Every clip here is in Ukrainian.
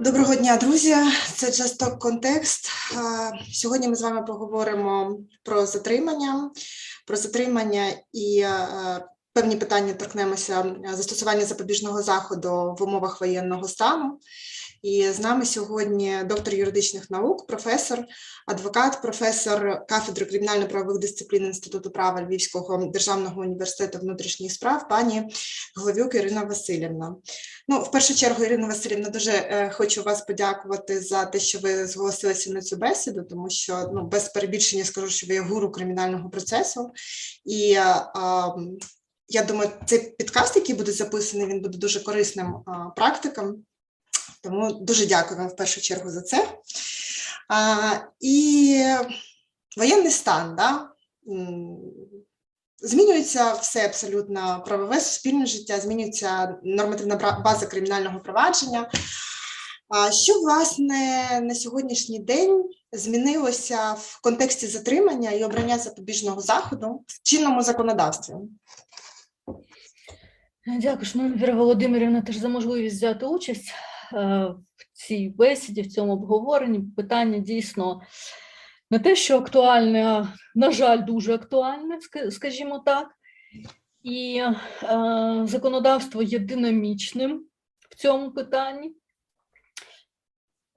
Доброго дня, друзі! Це Context. Е, Сьогодні ми з вами поговоримо про затримання, про затримання і певні питання торкнемося застосування запобіжного заходу в умовах воєнного стану. І з нами сьогодні доктор юридичних наук, професор, адвокат, професор кафедри кримінально-правових дисциплін Інституту права Львівського державного університету внутрішніх справ, пані Головюк Ірина Васильівна. Ну, в першу чергу, Ірина Васильівна, дуже е, хочу вас подякувати за те, що ви зголосилися на цю бесіду, тому що ну без перебільшення скажу, що ви є гуру кримінального процесу, і е, е, я думаю, цей підкаст, який буде записаний, він буде дуже корисним е, практикам. Тому дуже дякую вам в першу чергу за це. А, І воєнний стан, да? змінюється все абсолютно правове суспільне життя, змінюється нормативна база кримінального провадження. А що власне на сьогоднішній день змінилося в контексті затримання і обрання запобіжного заходу в чинному законодавстві? Дякую, шановна Віра Володимирівна, теж за можливість взяти участь в цій бесіді, в цьому обговоренні. Питання дійсно не те, що актуальне, а, на жаль, дуже актуальне, скажімо так. І е, законодавство є динамічним в цьому питанні.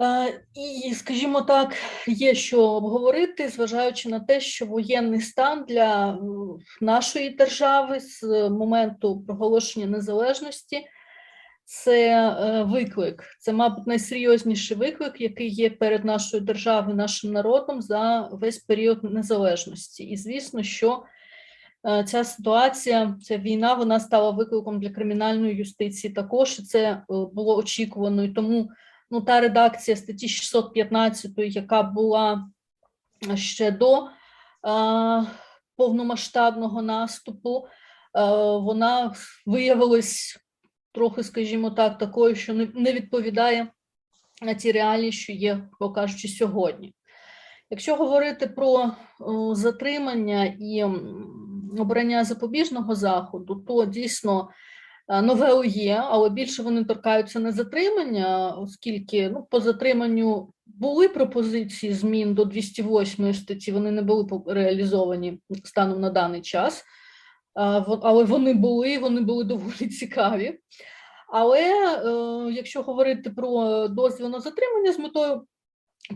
Е, І, скажімо так, є що обговорити, зважаючи на те, що воєнний стан для нашої держави з моменту проголошення незалежності це е, виклик. Це, мабуть, найсерйозніший виклик, який є перед нашою державою, нашим народом за весь період незалежності. І звісно, що е, ця ситуація, ця війна, вона стала викликом для кримінальної юстиції. Також це е, було очікувано. І тому ну, та редакція статті 615, яка була ще до повномасштабного наступу, вона виявилась трохи, скажімо так, такою, що не, відповідає на ті реалії, що є, покажучи сьогодні. Якщо говорити про затримання і обрання запобіжного заходу, то дійсно е, нове є, але більше вони торкаються не затримання, оскільки ну, по затриманню були пропозиції змін до 208 статті, вони не були реалізовані станом на даний час. Але вони були, вони були доволі цікаві. Але е, якщо говорити про дозвіл на затримання з метою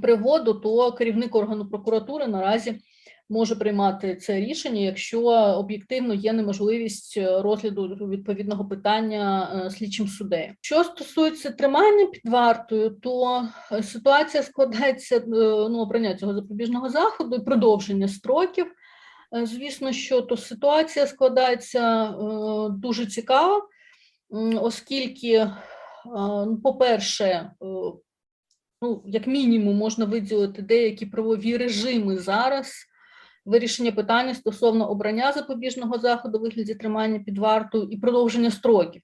приводу, то керівник органу прокуратури наразі може приймати це рішення, якщо об'єктивно є неможливість розгляду відповідного питання е, слідчим суддею. Що стосується тримання під вартою, то е, ситуація складається ну, обрання цього запобіжного заходу і продовження строків. Е, Звісно, що то ситуація складається е, дуже цікава, оскільки, е, ну, по-перше, ну, як мінімум, можна виділити деякі правові режими зараз вирішення питання стосовно обрання запобіжного заходу вигляді тримання під вартою і продовження строків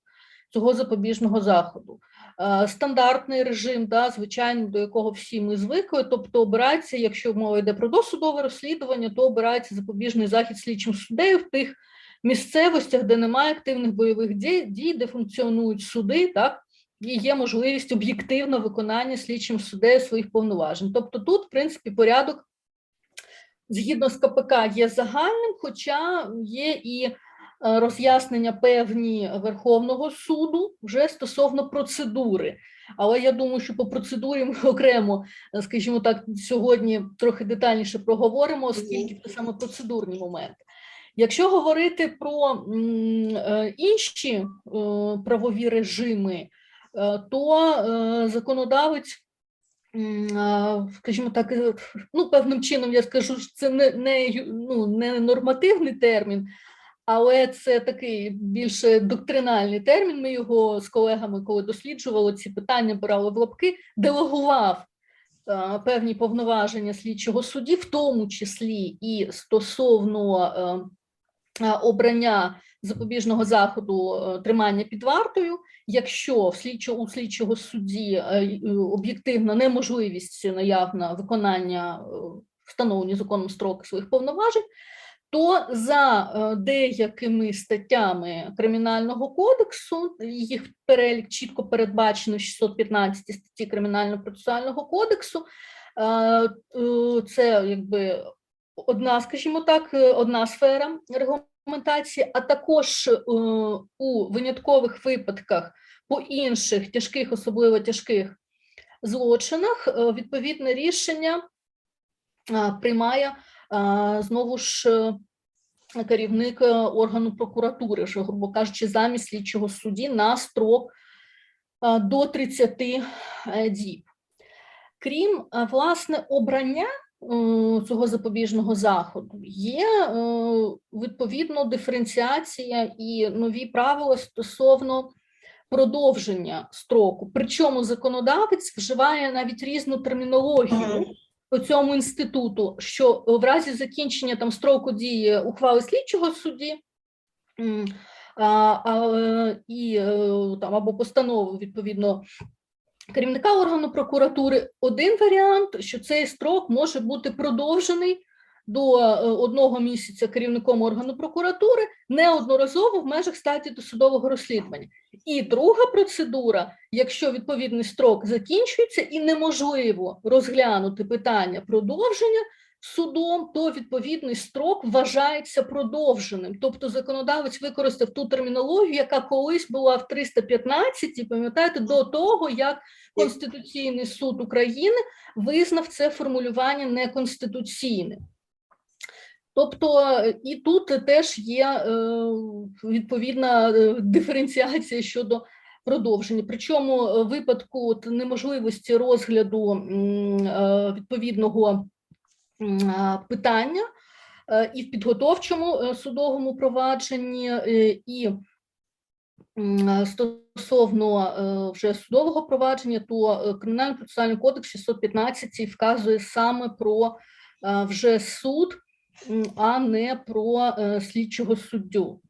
цього запобіжного заходу. Е, Стандартний режим, да, звичайно, до якого всі ми звикли, тобто обирається, якщо мова йде про досудове розслідування, то обирається запобіжний захід слідчим суддею в тих місцевостях, де немає активних бойових дій, де функціонують суди, так, і є можливість об'єктивно виконання слідчим суддею своїх повноважень. Тобто тут, в принципі, порядок згідно з КПК є загальним, хоча є і роз'яснення певні Верховного суду вже стосовно процедури. Але я думаю, що по процедурі ми окремо, е, скажімо так, сьогодні трохи детальніше проговоримо, оскільки це саме процедурні моменти. Якщо говорити про е, інші е, правові режими, е, то е, законодавець скажімо так, е, ну, певним чином я скажу, що це не, не, ну, не нормативний термін, але це такий більше доктринальний термін. Ми його з колегами, коли досліджували ці питання, брали в лапки, делегував е, певні повноваження слідчого судді, в тому числі і стосовно е, е, обрання запобіжного заходу тримання під вартою, якщо в слідчого, у слідчого судді об'єктивна неможливість наявна виконання встановлені законом строки своїх повноважень, то за е, деякими статтями Кримінального кодексу, їх перелік чітко передбачено в 615 статті Кримінально-процесуального кодексу, е, е, це якби одна, скажімо так, одна сфера регламентації, а також у виняткових випадках по інших тяжких, особливо тяжких злочинах, відповідне рішення приймає знову ж е, керівник е, органу прокуратури, вже, грубо кажучи, замість слідчого судді на строк е, до 30 е, діб. Крім власне обрання цього запобіжного заходу, є відповідно диференціація і нові правила стосовно продовження строку. Причому законодавець вживає навіть різну термінологію цьому інституту, що в разі закінчення там строку дії ухвали слідчого судді а, а, і е, там або постанови відповідно керівника органу прокуратури один варіант, що цей строк може бути продовжений до е, одного місяця керівником органу прокуратури неодноразово в межах статі досудового розслідування. І друга процедура, якщо відповідний строк закінчується і неможливо розглянути питання продовження судом, то відповідний строк вважається продовженим. Тобто законодавець використав ту термінологію, яка колись була в 315, і пам'ятаєте, до того, як Конституційний суд України визнав це формулювання неконституційним. Тобто е, і тут теж є е, відповідна е, диференціація щодо продовження. Причому випадку неможливості розгляду відповідного питання і в підготовчому судовому провадженні, і стосовно вже судового провадження, то Кримінальний процесуальний кодекс 615 вказує саме про вже суд, а не про е, слідчого суддю.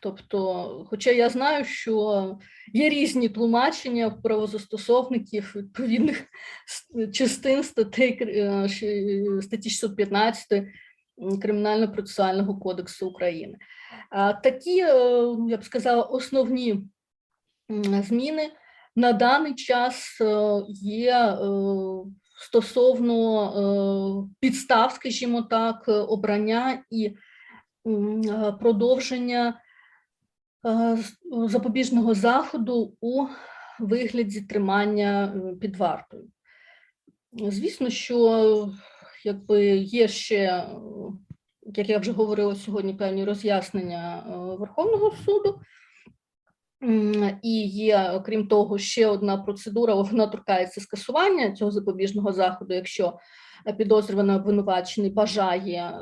Тобто, хоча я знаю, що є різні тлумачення правозастосовників відповідних частин статей е, статті 615 м, Кримінально-процесуального кодексу України. Такі, е, я б сказала, основні зміни на даний час є стосовно е, підстав, скажімо так, е, обрання і е, продовження запобіжного заходу у вигляді тримання під вартою. Звісно, що якби є ще, як я вже говорила сьогодні, певні роз'яснення Верховного суду. І є, окрім того, ще одна процедура, вона торкається скасування цього запобіжного заходу, якщо е, підозрюваний обвинувачений бажає е,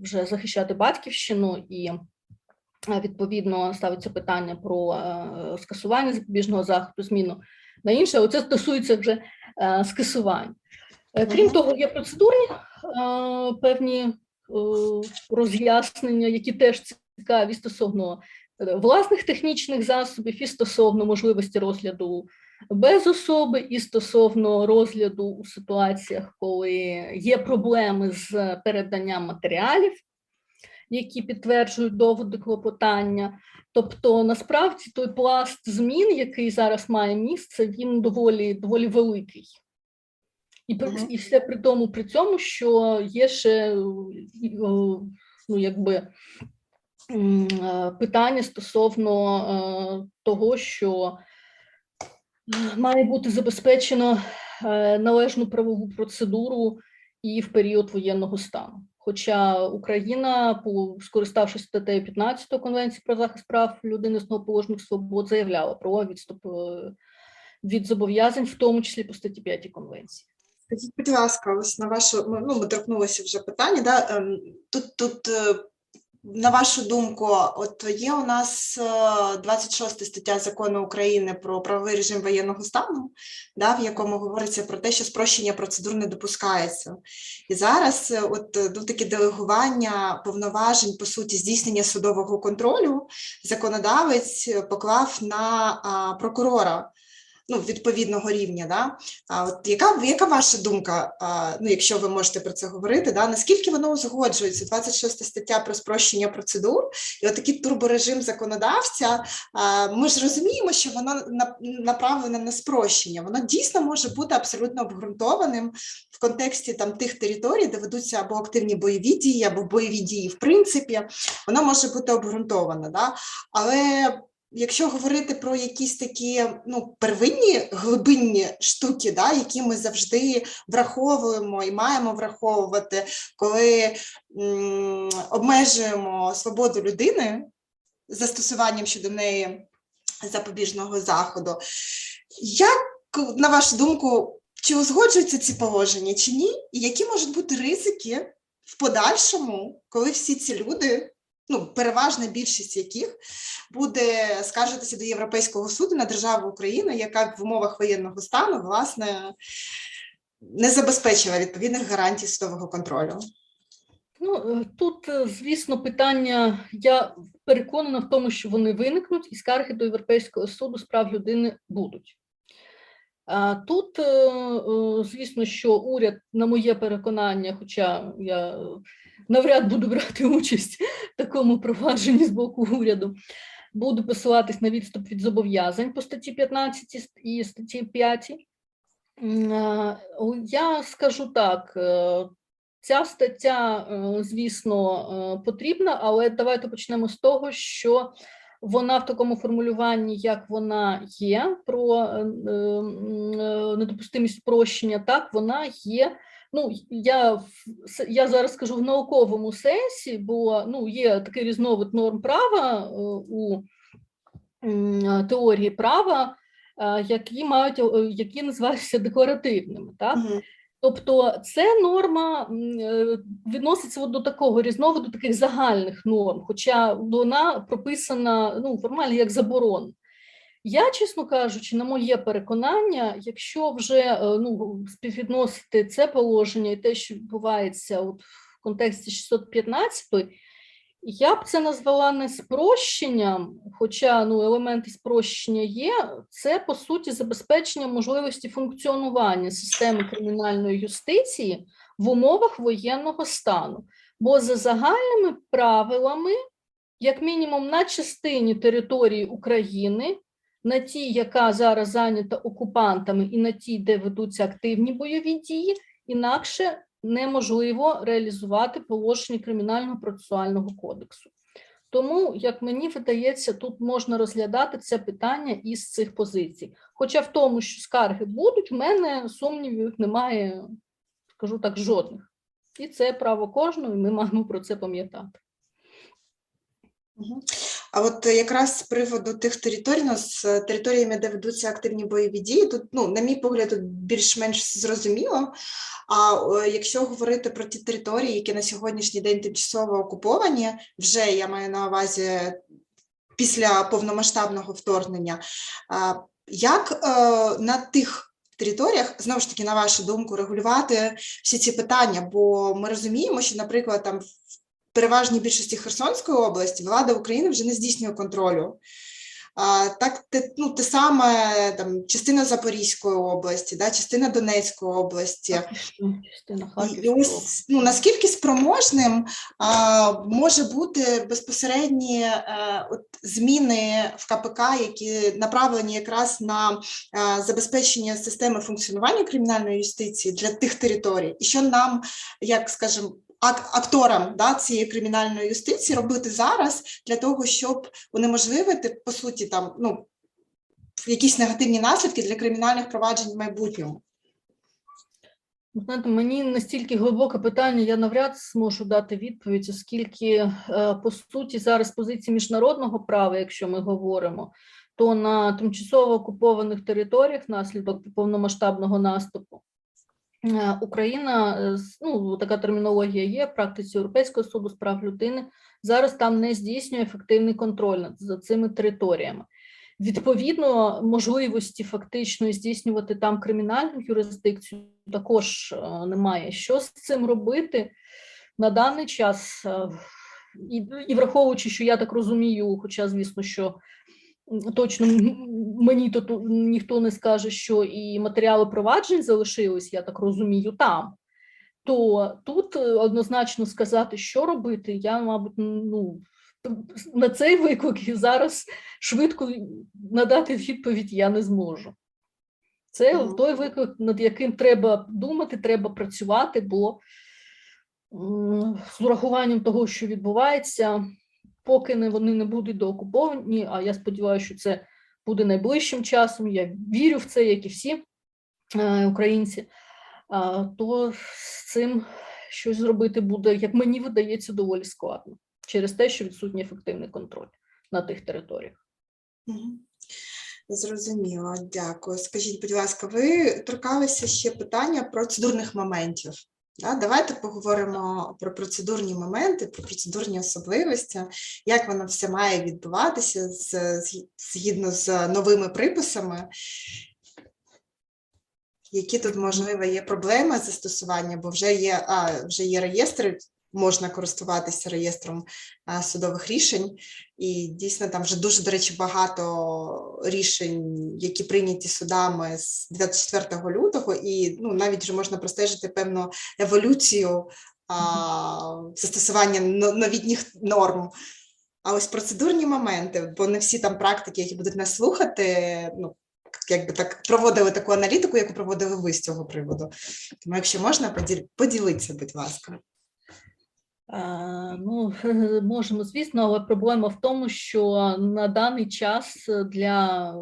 вже захищати батьківщину і е, відповідно ставиться питання про скасування запобіжного заходу, зміну на інше. Оце стосується вже скасування. Е, Крім того, є процедурні певні роз'яснення, які теж цікаві стосовно власних технічних засобів і стосовно можливості розгляду без особи, і стосовно розгляду у ситуаціях, коли є проблеми з переданням матеріалів, які підтверджують доводи клопотання. Тобто, насправді той пласт змін, який зараз має місце, він доволі доволі великий. І, при- і все при тому, при цьому, що є ще е, ну, якби, питання стосовно е, того, що е, має бути забезпечено е, належну правову процедуру і в період воєнного стану. Хоча Україна, скориставшись статтею 15 Конвенції про захист прав людини і основоположних свобод, заявляла про відступ е, від зобов'язань, в тому числі по статті 5 Конвенції. Скажіть, будь ласка, ось на вашу, ну, ми торкнулися вже питання, да? ем, тут, тут, е, на вашу думку, от є у нас е, 26 стаття закону України про правовий режим воєнного стану, да, в якому говориться про те, що спрощення процедур не допускається. І зараз е, от е, ну, таке делегування повноважень, по суті, здійснення судового контролю законодавець е, поклав на прокурора. Ну, відповідного рівня. Да? А от яка, яка ваша думка, а, ну, якщо ви можете про це говорити, да? наскільки воно узгоджується? 26 стаття про спрощення процедур, і отакий турборежим законодавця, а, ми ж розуміємо, що воно на- направлене на спрощення. Воно дійсно може бути абсолютно обґрунтованим в контексті там тих територій, де ведуться або активні бойові дії, або бойові дії, в принципі, воно може бути обґрунтоване. Да? Але якщо говорити про якісь такі ну, первинні глибинні штуки, да, які ми завжди враховуємо і маємо враховувати, коли м, обмежуємо свободу людини застосуванням щодо неї запобіжного заходу, як, на вашу думку, чи узгоджуються ці положення, чи ні? І які можуть бути ризики в подальшому, коли всі ці люди, ну, переважна більшість яких буде скаржитися до Європейського суду на державу Україна, яка в умовах воєнного стану, власне, не забезпечила відповідних гарантій судового контролю? Ну, е, тут, е, звісно, питання, я переконана в тому, що вони виникнуть, і скарги до Європейського суду з прав людини будуть. Тут, е, звісно, що уряд, на моє переконання, хоча я навряд буду брати участь в такому провадженні з боку уряду, буду посилатись на відступ від зобов'язань по статті 15 і статті 5. М, а, о, Я скажу так, е, ця стаття, е, звісно, е, потрібна, але давайте почнемо з того, що вона в такому формулюванні, як вона є, про недопустимість спрощення, так вона є. Ну, я, я зараз скажу в науковому сенсі, бо ну, є такий різновид норм права е, у е, теорії права, е, які мають які називаються декларативними. Так? Мгм. Тобто це норма відноситься до такого різновиду таких загальних норм, хоча вона прописана ну, формально як заборон. Я, чесно кажучи, на моє переконання, якщо вже е, ну, співвідносити це положення і те, що відбувається от в контексті 615, я б це назвала не спрощенням, хоча ну, елементи спрощення є, це по суті забезпечення можливості функціонування системи кримінальної юстиції в умовах воєнного стану. Бо за загальними правилами, як мінімум на частині території України, на тій, яка зараз зайнята окупантами, і на тій, де ведуться активні бойові дії, інакше неможливо реалізувати положення кримінального процесуального кодексу. Тому, як мені видається, тут можна розглядати це питання із цих позицій. Хоча в тому, що скарги будуть, в мене сумнівів немає, скажу так, жодних. І це право кожного, і ми маємо про це пам'ятати. А от е, якраз з приводу тих територій, ну, з е, територіями, де ведуться активні бойові дії, тут, ну, на мій погляд, тут більш-менш зрозуміло. А е, якщо говорити про ті території, які на сьогоднішній день тимчасово окуповані, вже я маю на увазі після повномасштабного вторгнення, як е, на тих територіях, знову ж таки, на вашу думку, регулювати всі ці питання? Бо ми розуміємо, що, наприклад, там в переважній більшості Херсонської області влада України вже не здійснює контролю. А, так, те, ну, те саме там, частина Запорізької області, да, частина Донецької області. Частина І, ось ну, наскільки спроможним а, може бути безпосередні е, от, зміни в КПК, які направлені якраз на е, забезпечення системи функціонування кримінальної юстиції для тих територій, і що нам, як скажімо, акторам да, цієї кримінальної юстиції робити зараз для того, щоб унеможливити по суті там ну якісь негативні наслідки для кримінальних проваджень в майбутньому. Знаєте, мені настільки глибоке питання, я навряд зможу дати відповідь, оскільки е, по суті зараз позиції міжнародного права, якщо ми говоримо, то на тимчасово окупованих територіях внаслідок повномасштабного наступу Україна, е, ну така термінологія є практиці Європейського суду з прав людини. Зараз там не здійснює ефективний контроль над за цими територіями. Відповідно, можливості фактично здійснювати там кримінальну юрисдикцію також е, немає. Що з цим робити на даний час? е, І, і враховуючи, що я так розумію, хоча, звісно, що точно мені то ніхто не скаже, що і матеріали проваджень залишились, я так розумію, там. То тут е, однозначно сказати, що робити, я, мабуть, ну на цей виклик і зараз швидко надати відповідь я не зможу. Це Мгм. той виклик, над яким треба думати, треба працювати, бо з урахуванням того, що відбувається, поки не вони не будуть доокуповані, а я сподіваюся, що це буде найближчим часом. Я вірю в це, як і всі е, українці, то з цим щось зробити буде, як мені видається, доволі складно через те, що відсутній ефективний контроль на тих територіях. Зрозуміло, дякую. Скажіть, будь ласка, ви торкалися ще питання процедурних моментів. Да? Давайте поговоримо про процедурні моменти, про процедурні особливості, як воно все має відбуватися згідно з новими приписами. Які тут, можливо, є проблеми застосування, бо вже є, а, вже є реєстри, можна користуватися реєстром судових рішень, і дійсно там вже дуже, до речі, багато рішень, які прийняті судами з 24 лютого, і ну, навіть вже можна простежити певну еволюцію а, застосування новітніх норм. А ось процедурні моменти, бо не всі там практики, які будуть нас слухати, ну, якби так проводили таку аналітику, яку проводили ви з цього приводу. Тому, якщо можна, поділ- поділіться, будь ласка. А, Ну, можемо, звісно, але проблема в тому, що на даний час для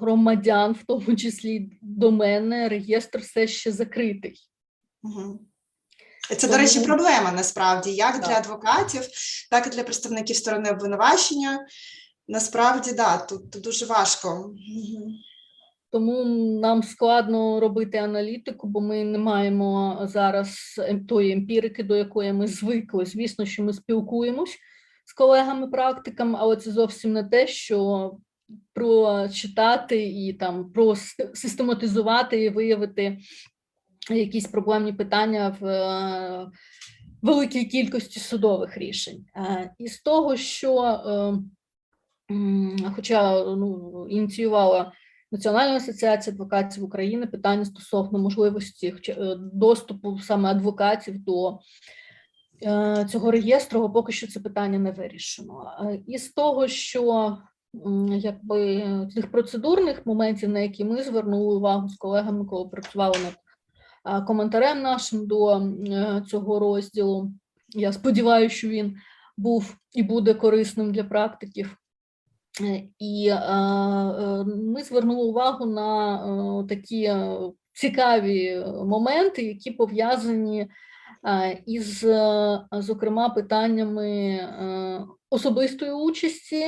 громадян, в тому числі до мене, реєстр все ще закритий. Угу. Це, до речі, проблема насправді, як для адвокатів, так і для представників сторони обвинувачення. Насправді, да, тут, тут дуже важко. Тому нам складно робити аналітику, бо ми не маємо зараз ем- тої емпірики, до якої ми звикли. Звісно, що ми спілкуємось з колегами-практиками, але це зовсім не те, що прочитати і там систематизувати і виявити якісь проблемні питання в е, великій кількості судових рішень. Е, І з того, що, е, хоча ну, ініціювала Національна асоціація адвокатів України питання стосовно можливості е, доступу саме адвокатів до е, цього реєстру, поки що це питання не вирішено. Е, І з того, що якби тих процедурних моментів, на які ми звернули увагу з колегами, коли працювали над коментарем нашим до цього розділу. Я сподіваюся, що він був і буде корисним для практиків. Е, І е, ми звернули увагу на е, такі цікаві моменти, які пов'язані із, зокрема, питаннями особистої участі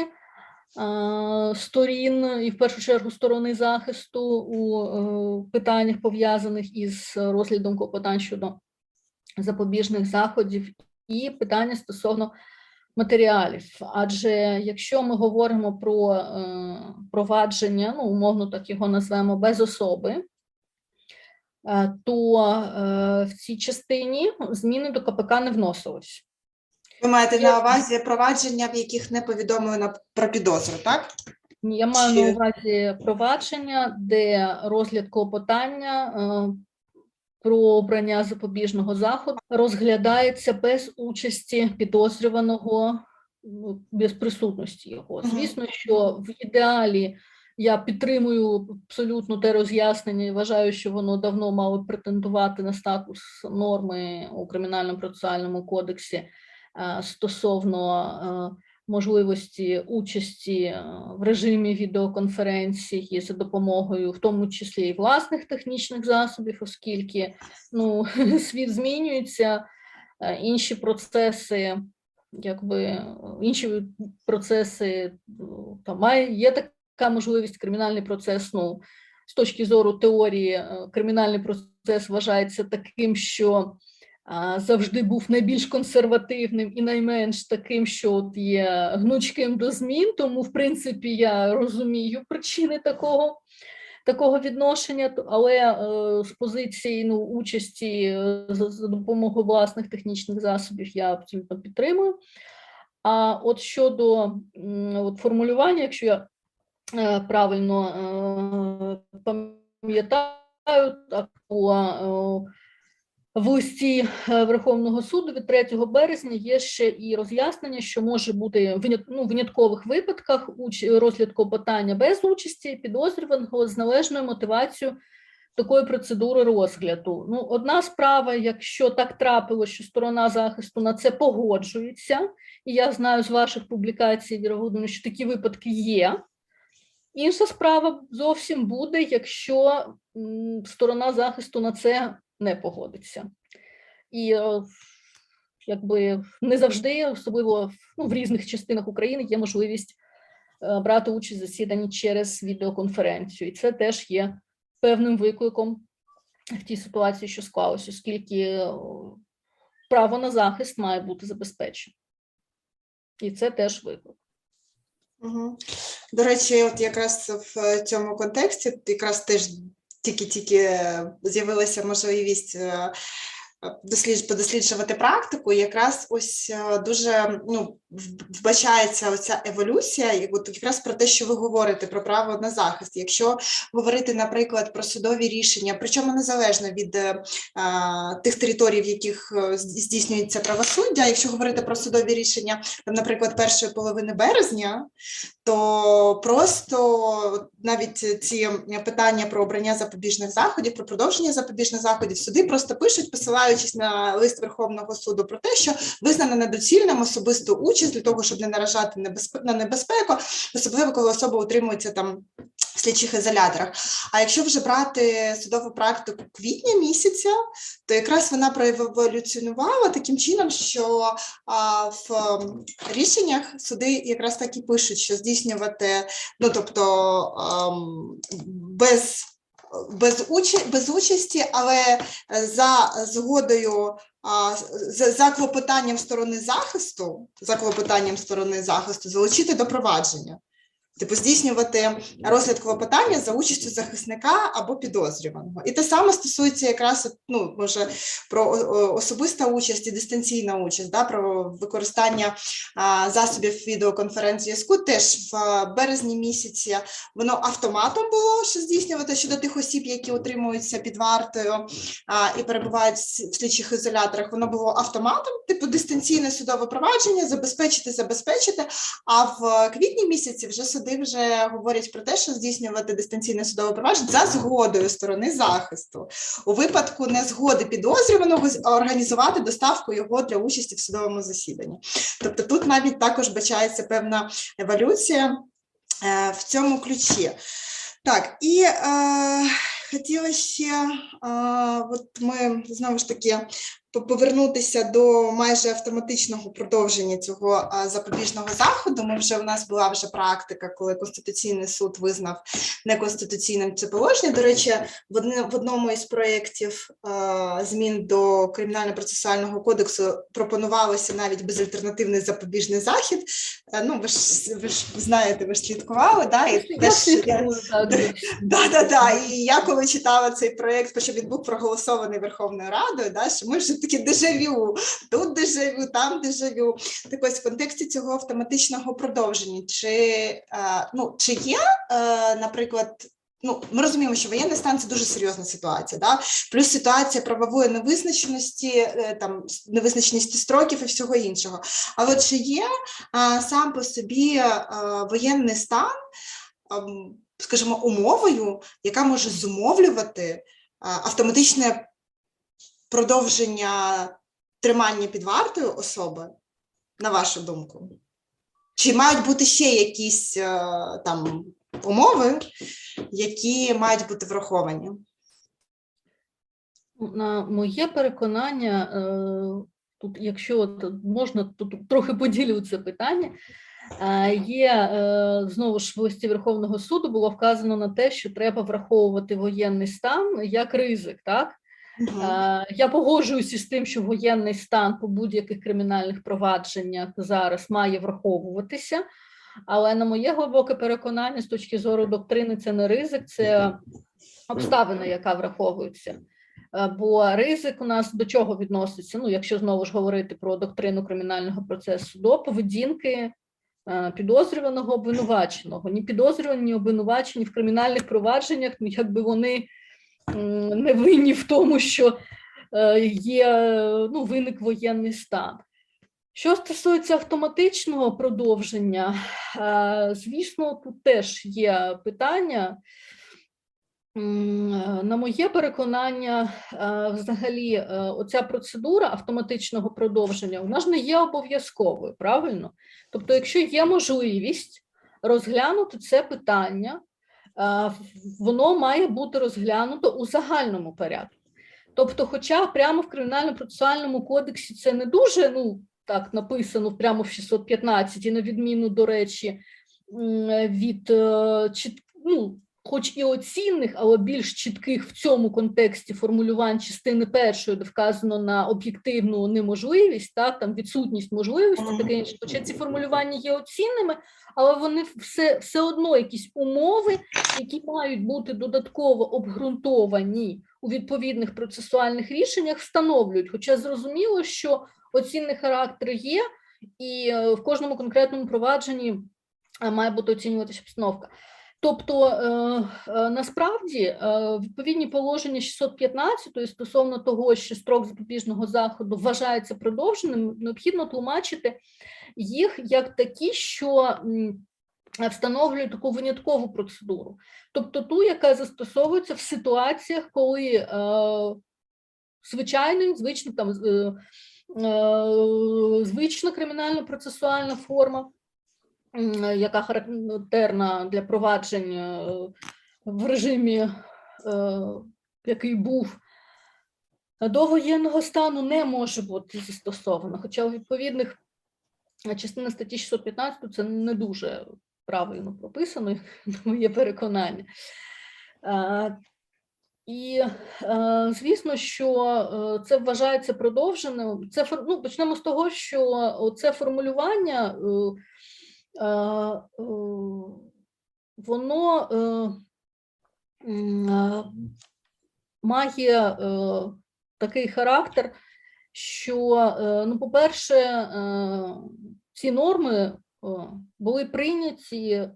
сторін, і в першу чергу сторони захисту у питаннях, пов'язаних із розглядом клопотань щодо запобіжних заходів, і питання стосовно матеріалів. Адже якщо ми говоримо про е, провадження, ну умовно так його назвемо без особи, е, то е, в цій частині зміни до КПК не вносились. Ви маєте на увазі провадження, в яких не повідомлено про підозру, так? Ні, Я маю Чи- на увазі провадження, де розгляд клопотання про обрання запобіжного заходу розглядається без участі підозрюваного, ну, без присутності його. Звісно, що в ідеалі я підтримую абсолютно те роз'яснення і вважаю, що воно давно мало претендувати на статус норми у кримінальному процесуальному кодексі е, стосовно е, можливості участі е, в режимі відеоконференції за допомогою, в тому числі і власних технічних засобів, оскільки ну, світ змінюється, е, інші процеси, якби е, інші процеси там має є така можливість, кримінальний процес. Ну з точки зору теорії, кримінальний процес вважається таким, що завжди був найбільш консервативним і найменш таким, що от є гнучким до змін. Тому, в принципі, я розумію причини такого. Такого відношення, але е, з позиції ну, участі е, за, за допомогою власних технічних засобів я абсолютно підтримую. А от щодо м, от формулювання, якщо я е, правильно е, пам'ятаю, так було е, в листі е, Верховного суду від 3 березня є ще і роз'яснення, що може бути в ну, виняткових випадках розгляд клопотання без участі підозрюваного з належною мотивацією такої процедури розгляду. Ну, одна справа, якщо так трапилося, що сторона захисту на це погоджується, і я знаю з ваших публікацій, Віра що такі випадки є. Інша справа зовсім буде, якщо сторона захисту на це не погодиться. І е, якби не завжди, особливо ну, в різних частинах України, є можливість е, брати участь в засіданні через відеоконференцію. І це теж є певним викликом в тій ситуації, що склалося, оскільки е, право на захист має бути забезпечено. І це теж виклик. До речі, от якраз в цьому контексті якраз теж тільки-тільки з'явилася можливість досліджувати практику, якраз ось е, дуже ну, вбачається оця еволюція, і от якраз про те, що ви говорите про право на захист. Якщо говорити, наприклад, про судові рішення, причому незалежно від е, тих територій, в яких е, здійснюється правосуддя, якщо говорити про судові рішення, там, наприклад, першої половини березня, то просто навіть ці питання про обрання запобіжних заходів, про продовження запобіжних заходів, суди просто пишуть, посилаючись на лист Верховного суду про те, що визнано недоцільним особисту участь для того, щоб не наражати на небезпеку, особливо коли особа утримується там в слідчих ізоляторах. А якщо вже брати судову практику квітня місяця, то якраз вона проеволюціонувала таким чином, що а, в рішеннях суди якраз так і пишуть, що здійснювати, ну тобто ем, без. Без, уча, без участі, але за згодою, а, за, клопотанням сторони захисту, за клопотанням сторони захисту, залучити до провадження. Типу здійснювати розгляд клопотання за участю захисника або підозрюваного. І те саме стосується якраз ну, може про о- особиста участь і дистанційна участь, да, про використання а, засобів відеоконференц-зв'язку. Теж в а, березні місяці воно автоматом було що здійснювати щодо тих осіб, які утримуються під вартою а, і перебувають в слідчих ізоляторах. Воно було автоматом, типу дистанційне судове провадження, забезпечити, забезпечити. А в квітні місяці вже суди вже говорять про те, що здійснювати дистанційне судове провадження за згодою сторони захисту. У випадку незгоди підозрюваного організувати доставку його для участі в судовому засіданні. Тобто тут навіть також бачається певна еволюція е, в цьому ключі. Так, і е, хотіла ще, е, от ми знову ж таки повернутися до майже автоматичного продовження цього запобіжного заходу. Ми вже у нас була вже практика, коли Конституційний суд визнав неконституційним це положення. До речі, в, в одному із проєктів змін до кримінально-процесуального кодексу пропонувалося навіть безальтернативний запобіжний захід. Е, Ну, ви ж ви ж знаєте, ви ж слідкували, да? І Я теж я-. Да, да, да. І я коли читала цей проєкт, хоча він був проголосований Верховною Радою, да, що ми вже такі дежавю, тут дежавю, там дежавю. Так ось в контексті цього автоматичного продовження, чи, е, ну, чи є, е, наприклад, Ну, ми розуміємо, що воєнний стан це дуже серйозна ситуація, да? плюс ситуація правової невизначеності, е, там невизначеності строків і всього іншого. Але чи є сам по собі воєнний стан, скажімо, умовою, яка може зумовлювати автоматичне продовження тримання під вартою особи, на вашу думку? Чи мають бути ще якісь е, там умови, які мають бути враховані? На моє переконання, е, тут, якщо можна, тут трохи поділю це питання. Е, Є знову ж в листі Верховного суду було вказано на те, що треба враховувати воєнний стан як ризик, так? Е, Я погоджуюся з тим, що воєнний стан по будь-яких кримінальних провадженнях зараз має враховуватися, але на моє глибоке переконання, з точки зору доктрини, це не ризик, це обставина, яка враховується. Е, Бо ризик у нас до чого відноситься? Ну, якщо знову ж говорити про доктрину кримінального процесу, до поведінки е, підозрюваного обвинуваченого. Ні підозрювані, ні обвинувачені в кримінальних провадженнях, ну, якби вони не винні в тому, що е, є ну, виник воєнний стан. Що стосується автоматичного продовження, е, звісно, тут теж є питання. Е, На моє переконання, взагалі, оця процедура автоматичного продовження вона ж не є обов'язковою, правильно? Тобто, якщо є можливість розглянути це питання, воно має бути розглянуто у загальному порядку. Тобто, хоча прямо в кримінально-процесуальному кодексі це не дуже ну, так написано прямо в 615, і на відміну, до речі, від е, чіт, хоч і оцінних, але більш чітких в цьому контексті формулювань частини першої, де вказано на об'єктивну неможливість, так, там відсутність можливості, таке інше. Хоча ці формулювання є оцінними, але вони все, все одно якісь умови, які мають бути додатково обґрунтовані у відповідних процесуальних рішеннях, встановлюють. Хоча зрозуміло, що оцінний характер є, і е, в кожному конкретному провадженні е, має бути оцінюватися обстановка. Тобто, е, е, насправді, е, відповідні положення 615 стосовно того, що строк запобіжного заходу вважається продовженим, необхідно тлумачити їх як такі, що встановлюють таку виняткову процедуру, тобто ту, яка застосовується в ситуаціях, коли е, звичайний, звичний там звична кримінально-процесуальна форма, м, яка характерна для проваджень е, в режимі, е, який був до воєнного стану, не може бути застосована. Хоча у відповідних е, частина статті 615 це не дуже правильно прописано, на моє переконання. Е, І е, звісно, що е, це вважається продовженим. Це ну, почнемо з того, що це формулювання, е, е, е, воно е, м, е, має е, такий характер, що, е, ну, по-перше, е, ці норми е, були прийняті е,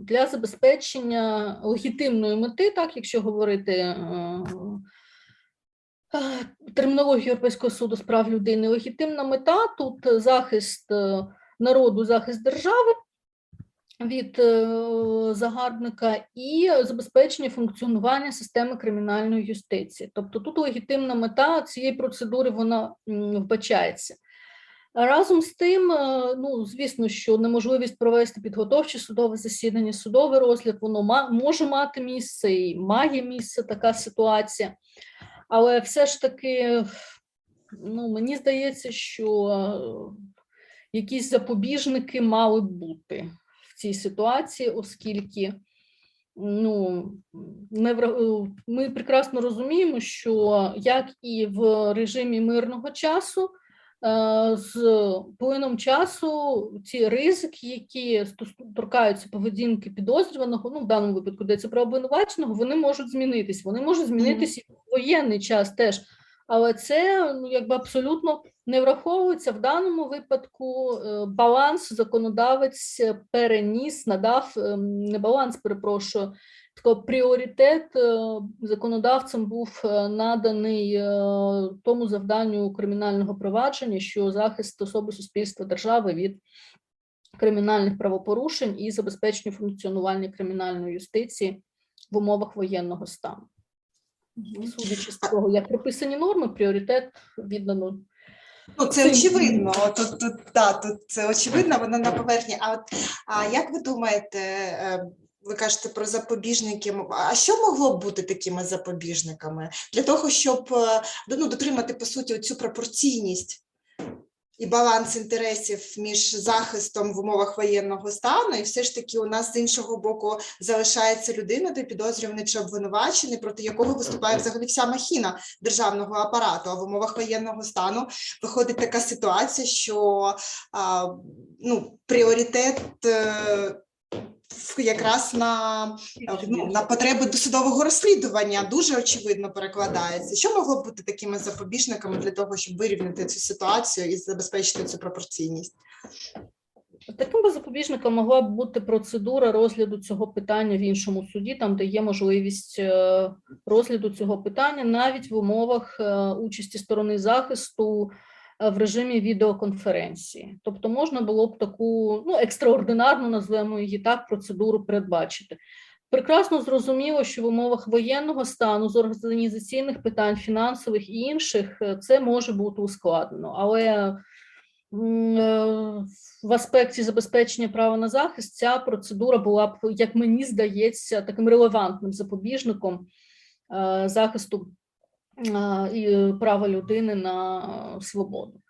для забезпечення легітимної мети, так, якщо говорити е, е, термінологію Європейського суду з прав людини, легітимна мета тут захист е, народу, захист держави від е, загарбника і забезпечення функціонування системи кримінальної юстиції. Тобто тут легітимна мета цієї процедури вона вбачається. Разом з тим, е, ну звісно, що неможливість провести підготовче судове засідання, судовий розгляд, воно може мати місце і має місце така ситуація. Але все ж таки, ну мені здається, що е, якісь запобіжники мали б бути в цій ситуації, оскільки ну, ми, вра- ми прекрасно розуміємо, що як і в режимі мирного часу, е, з плином часу ці ризики, які торкаються поведінки підозрюваного, ну в даному випадку йдеться про обвинуваченого, вони можуть змінитись. Вони можуть змінитись і в воєнний час теж. Але це ну, якби абсолютно не враховується в даному випадку. е, Баланс законодавець переніс, надав ем, не баланс, перепрошую. Такий пріоритет е, законодавцем був е, наданий тому завданню кримінального провадження, що захист особи суспільства держави від кримінальних правопорушень і забезпечення функціонування кримінальної юстиції в умовах воєнного стану. Судячи з того, як прописані норми, пріоритет віддано Ну, це очевидно. Тут, тут, да, тут це очевидно, воно на поверхні. А от а як ви думаєте, е, ви кажете про запобіжники? А що могло б бути такими запобіжниками для того, щоб е, ну, дотримати по суті цю пропорційність і баланс інтересів між захистом в умовах воєнного стану, і все ж таки у нас з іншого боку залишається людина, де підозрюваний чи обвинувачений, проти якого виступає взагалі вся махіна державного апарату. А в умовах воєнного стану виходить така ситуація, що а, ну, пріоритет. Якраз на, ну, на потреби досудового розслідування дуже очевидно перекладається. Що могло б бути такими запобіжниками для того, щоб вирівняти цю ситуацію і забезпечити цю пропорційність? Таким би запобіжником могла б бути процедура розгляду цього питання в іншому суді, там де є можливість е, розгляду цього питання навіть в умовах е, участі сторони захисту в режимі відеоконференції. Тобто можна було б таку ну, екстраординарну, назвемо її так, процедуру передбачити. Прекрасно зрозуміло, що в умовах воєнного стану з організаційних питань, фінансових і інших е, це може бути ускладнено, але е, в аспекті забезпечення права на захист ця процедура була б, як мені здається, таким релевантним запобіжником е, захисту е, і права людини на е, свободу.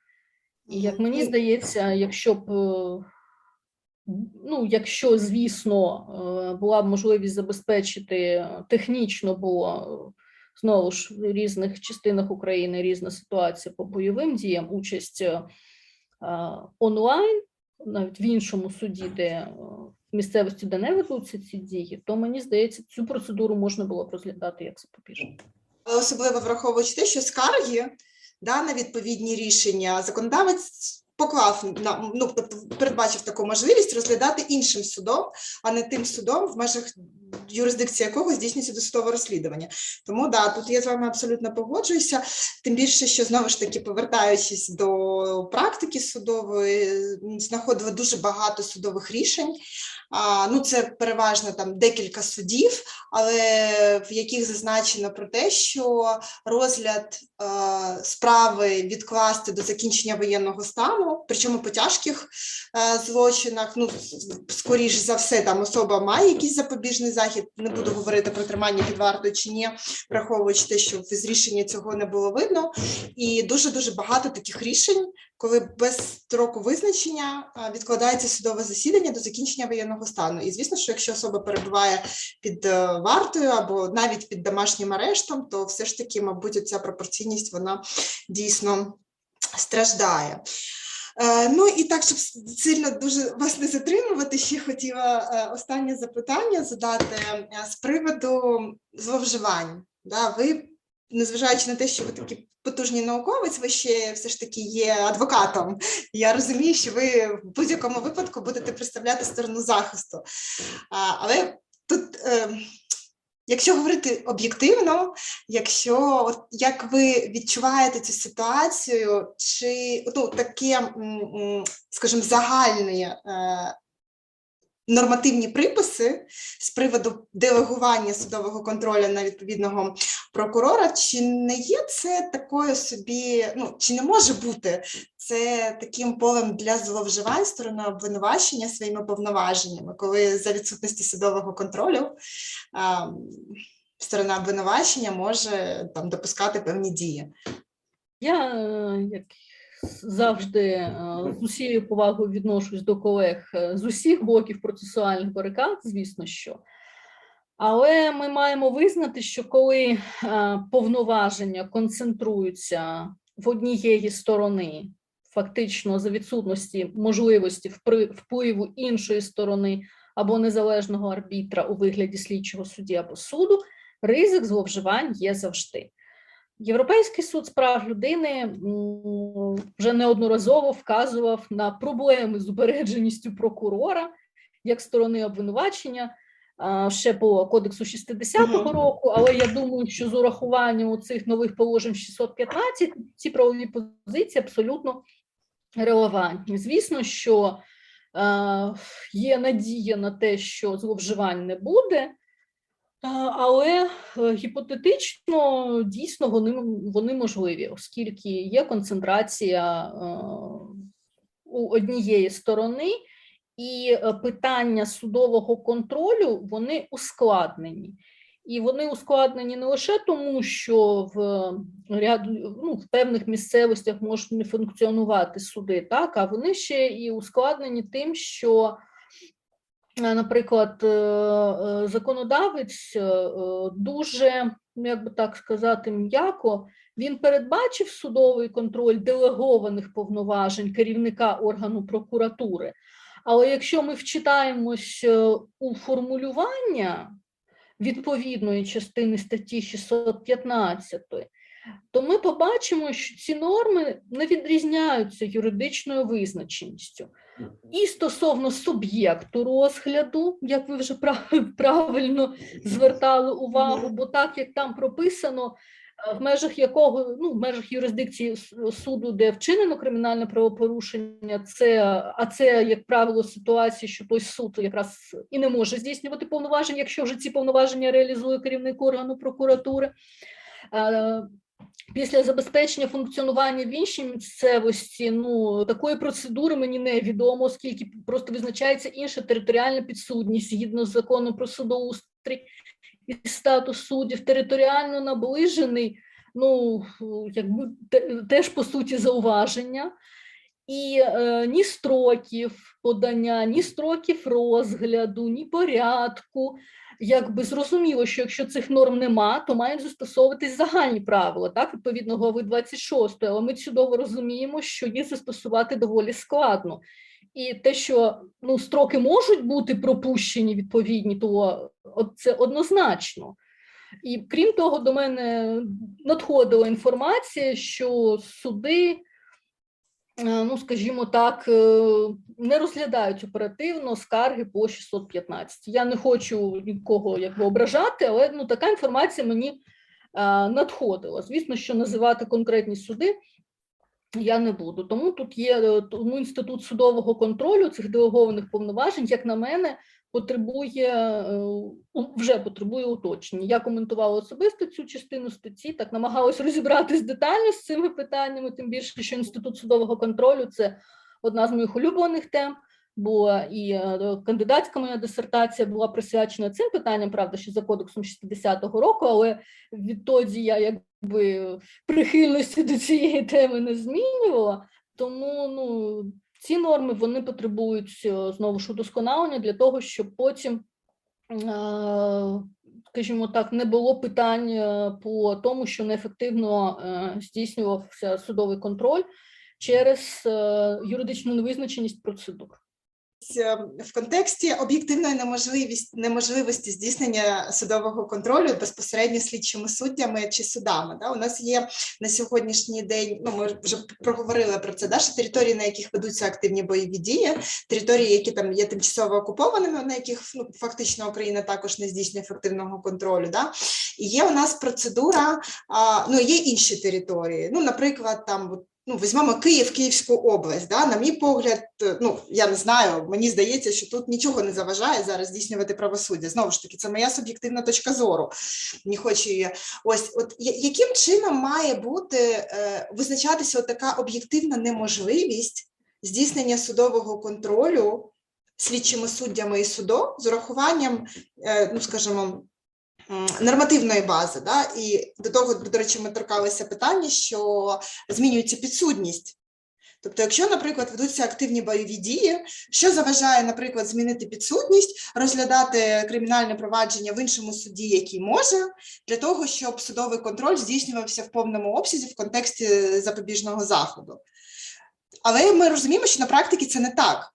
І як мені Ну, здається, якщо б е, ну, якщо, звісно, е, була б можливість забезпечити е, технічно було е, знову ж в різних частинах України різна ситуація по бойовим діям, участь е, е, онлайн, навіть в іншому суді, де е, в місцевості, де не ведуться ці дії, то мені здається, цю процедуру можна було б розглядати як запобіжник. Особливо враховуючи те, що скарги да, на відповідні рішення законодавець поклав на ну тобто передбачив таку можливість розглядати іншим судом, а не тим судом, в межах юрисдикції якого здійснюється досудове розслідування. Тому да, тут я з вами абсолютно погоджуюся. Тим більше, що знову ж таки, повертаючись до практики судової, знаходили дуже багато судових рішень. Ну, це переважно там декілька судів, але в яких зазначено про те, що розгляд е, справи відкласти до закінчення воєнного стану, причому по тяжких е, злочинах, ну скоріш за все, там особа має якийсь запобіжний захід. Не буду говорити про тримання під вартою чи ні, враховуючи те, що з рішення цього не було видно, і дуже дуже багато таких рішень. Коли без строку визначення відкладається судове засідання до закінчення воєнного стану, і звісно, що якщо особа перебуває під е, вартою або навіть під домашнім арештом, то все ж таки, мабуть, ця пропорційність вона дійсно страждає. Е, Ну і так, щоб сильно дуже вас не затримувати, ще хотіла е, останнє запитання задати з приводу зловживань. Да, ви, незважаючи на те, що ви такі потужний науковець, ви ще все ж таки є адвокатом. Я розумію, що ви в будь-якому випадку будете представляти сторону захисту. А, Але тут, е, якщо говорити об'єктивно, якщо як ви відчуваєте цю ситуацію, чи ну, таке, скажімо, загальні е, нормативні приписи з приводу делегування судового контролю на відповідного прокурора, чи не є це такою собі, ну чи не може бути це таким полем для зловживань сторони обвинувачення своїми повноваженнями, коли за відсутності судового контролю а, сторона обвинувачення може там допускати певні дії? Я е, як завжди е, з усією повагою відношусь до колег е, з усіх боків процесуальних барикад, звісно, що. Але ми маємо визнати, що коли е, повноваження концентруються в однієї сторони, фактично за відсутності можливості впливу іншої сторони або незалежного арбітра у вигляді слідчого судді або суду, ризик зловживань є завжди. Європейський суд з прав людини вже неодноразово вказував на проблеми з упередженістю прокурора як сторони обвинувачення ще по кодексу 60-го року. Але я думаю, що з урахуванням цих нових положень 615 ці правові позиції абсолютно релевантні. Звісно, що є надія на те, що зловживань не буде. Е, Але е, гіпотетично дійсно вони, вони можливі, оскільки є концентрація е, у однієї сторони, і питання судового контролю вони ускладнені. І вони ускладнені не лише тому, що в ряду ну, в певних місцевостях можуть не функціонувати суди, так а вони ще і ускладнені тим, що наприклад, е, е, законодавець е, дуже, ну, як би так сказати, м'яко, він передбачив судовий контроль делегованих повноважень керівника органу прокуратури, Але якщо ми вчитаємось у формулювання відповідної частини статті 615, то ми побачимо, що ці норми не відрізняються юридичною визначеністю. І стосовно суб'єкту розгляду, як ви вже правильно звертали увагу, бо так як там прописано, е, в межах якого ну в межах юрисдикції суду, де вчинено кримінальне правопорушення, це а це, як правило, ситуації, що той суд якраз і не може здійснювати повноваження, якщо вже ці повноваження реалізує керівник органу прокуратури. Після забезпечення функціонування в іншій місцевості, ну такої процедури мені невідомо, оскільки просто визначається інша територіальна підсудність згідно з законом про судоустрій і статус суддів, територіально наближений, ну якби те- теж по суті зауваження. І е, ні строків подання, ні строків розгляду, ні порядку. Якби зрозуміло, що якщо цих норм нема, то мають застосовуватись загальні правила, так, відповідно глави 26, але ми чудово розуміємо, що їх застосувати доволі складно. І те, що ну, строки можуть бути пропущені відповідні, то це однозначно. І крім того, до мене надходила інформація, що суди, ну скажімо так, е, не розглядають оперативно скарги по 615. Я не хочу нікого якби ображати, але ну така інформація мені е, надходила. Звісно, що називати конкретні суди я не буду. Тому тут є е, тому інститут судового контролю цих делегованих повноважень, як на мене, потребує е, вже потребує уточнення. Я коментувала особисто цю частину статті, так намагалась розібратись детально з цими питаннями, тим більше, що інститут судового контролю це одна з моїх улюблених тем. Бо і е, кандидатська моя дисертація була присвячена цим питанням, правда, ще за кодексом 60-го року, але відтоді я якби прихильності до цієї теми не змінювала. Тому ну, ці норми вони потребують е, знову ж удосконалення для того, щоб потім, е, скажімо так, не було питань е, по тому, що неефективно здійснювався судовий контроль через юридичну невизначеність процедур. Е, в контексті об'єктивної неможливість неможливості здійснення судового контролю безпосередньо слідчими суддями чи судами. Да? У нас є на сьогоднішній день. Ну ми вже проговорили про це. Да? території, на яких ведуться активні бойові дії, території, які там є тимчасово окупованими, на яких ну, фактично Україна також не здійснює ефективного контролю. Да? І є у нас процедура. А, ну є інші території. Ну, наприклад, там. Ну, візьмемо Київ, Київську область. Да? На мій погляд, е, ну я не знаю, мені здається, що тут нічого не заважає зараз здійснювати правосуддя. Знову ж таки, це моя суб'єктивна точка зору. Не хочу її. Ось, от яким чином має бути е, визначатися така об'єктивна неможливість здійснення судового контролю слідчими суддями і судом з урахуванням, е, ну скажімо, нормативної бази, да? і до того, до речі, ми торкалися питання, що змінюється підсудність. Тобто, якщо, наприклад, ведуться активні бойові дії, що заважає, наприклад, змінити підсудність, розглядати кримінальне провадження в іншому суді, який може, для того, щоб судовий контроль здійснювався в повному обсязі в контексті запобіжного заходу. Але ми розуміємо, що на практиці це не так.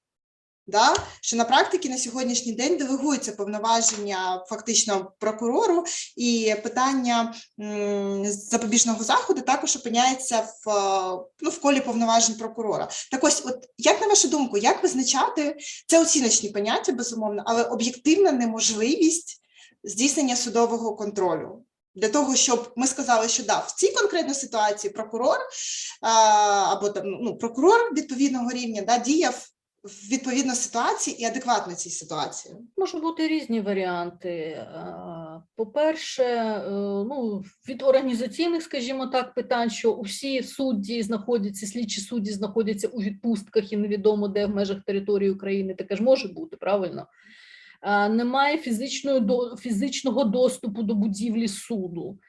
Да? Що на практиці на сьогоднішній день делегуються повноваження фактично прокурору, і питання м, запобіжного заходу також опиняється в, е, ну, в колі повноважень прокурора. Так ось, от як на вашу думку, як визначати це оціночні поняття, безумовно, але об'єктивна неможливість здійснення судового контролю? Для того, щоб ми сказали, що да, в цій конкретній ситуації прокурор а, або там ну, прокурор відповідного рівня да, діяв відповідно ситуації і адекватно цій ситуації. Можуть бути різні варіанти. Е, По-перше, е, ну, від організаційних, скажімо так, питань, що усі судді знаходяться, слідчі судді знаходяться у відпустках і невідомо де в межах території України, таке ж може бути, правильно? Е, Немає фізичної фізичного доступу до будівлі суду.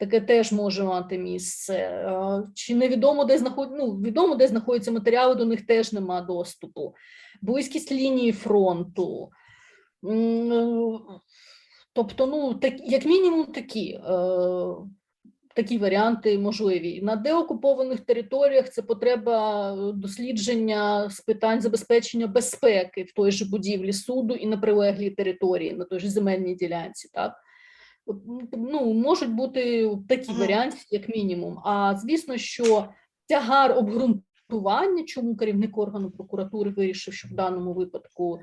Таке теж може мати місце. Е, Чи невідомо, де знаход... ну, відомо, де знаходяться матеріали, до них теж немає доступу. Близькість лінії фронту. Е, Тобто, ну, так, як мінімум такі, е, такі варіанти можливі. На деокупованих територіях це потреба дослідження з питань забезпечення безпеки в той же будівлі суду і на прилеглій території, на той же земельній ділянці. Так? Ну, можуть бути такі варіанти, як мінімум. А звісно, що тягар обґрунтування, чому керівник органу прокуратури вирішив, що в даному випадку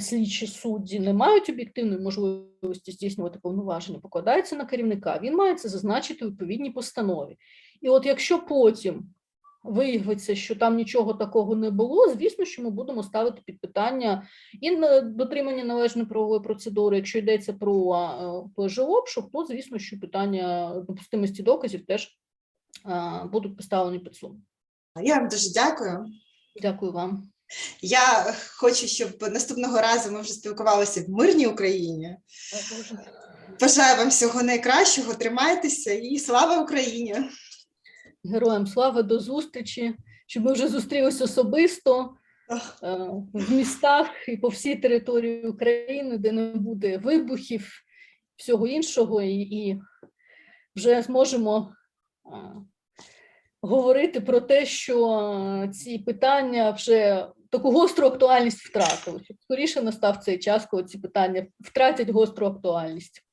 слідчі судді не мають об'єктивної можливості здійснювати повноваження, покладається на керівника. Він має це зазначити у відповідній постанові. І от якщо потім виявиться, що там нічого такого не було, звісно, що ми будемо ставити під питання і на дотримання належної правової процедури. Якщо йдеться про обшук, то звісно, що питання допустимості доказів теж будуть поставлені під сумнів. Я вам дуже дякую. Дякую вам. Я хочу, щоб наступного разу ми вже спілкувалися в мирній Україні. Бажаю вам всього найкращого, тримайтеся і слава Україні! Героям слави до зустрічі, щоб ми вже зустрілися особисто е, в містах і по всій території України, де не буде вибухів, всього іншого, і, і вже зможемо е, говорити про те, що е, ці питання вже таку гостру актуальність втратили. Скоріше настав цей час, коли ці питання втратять гостру актуальність.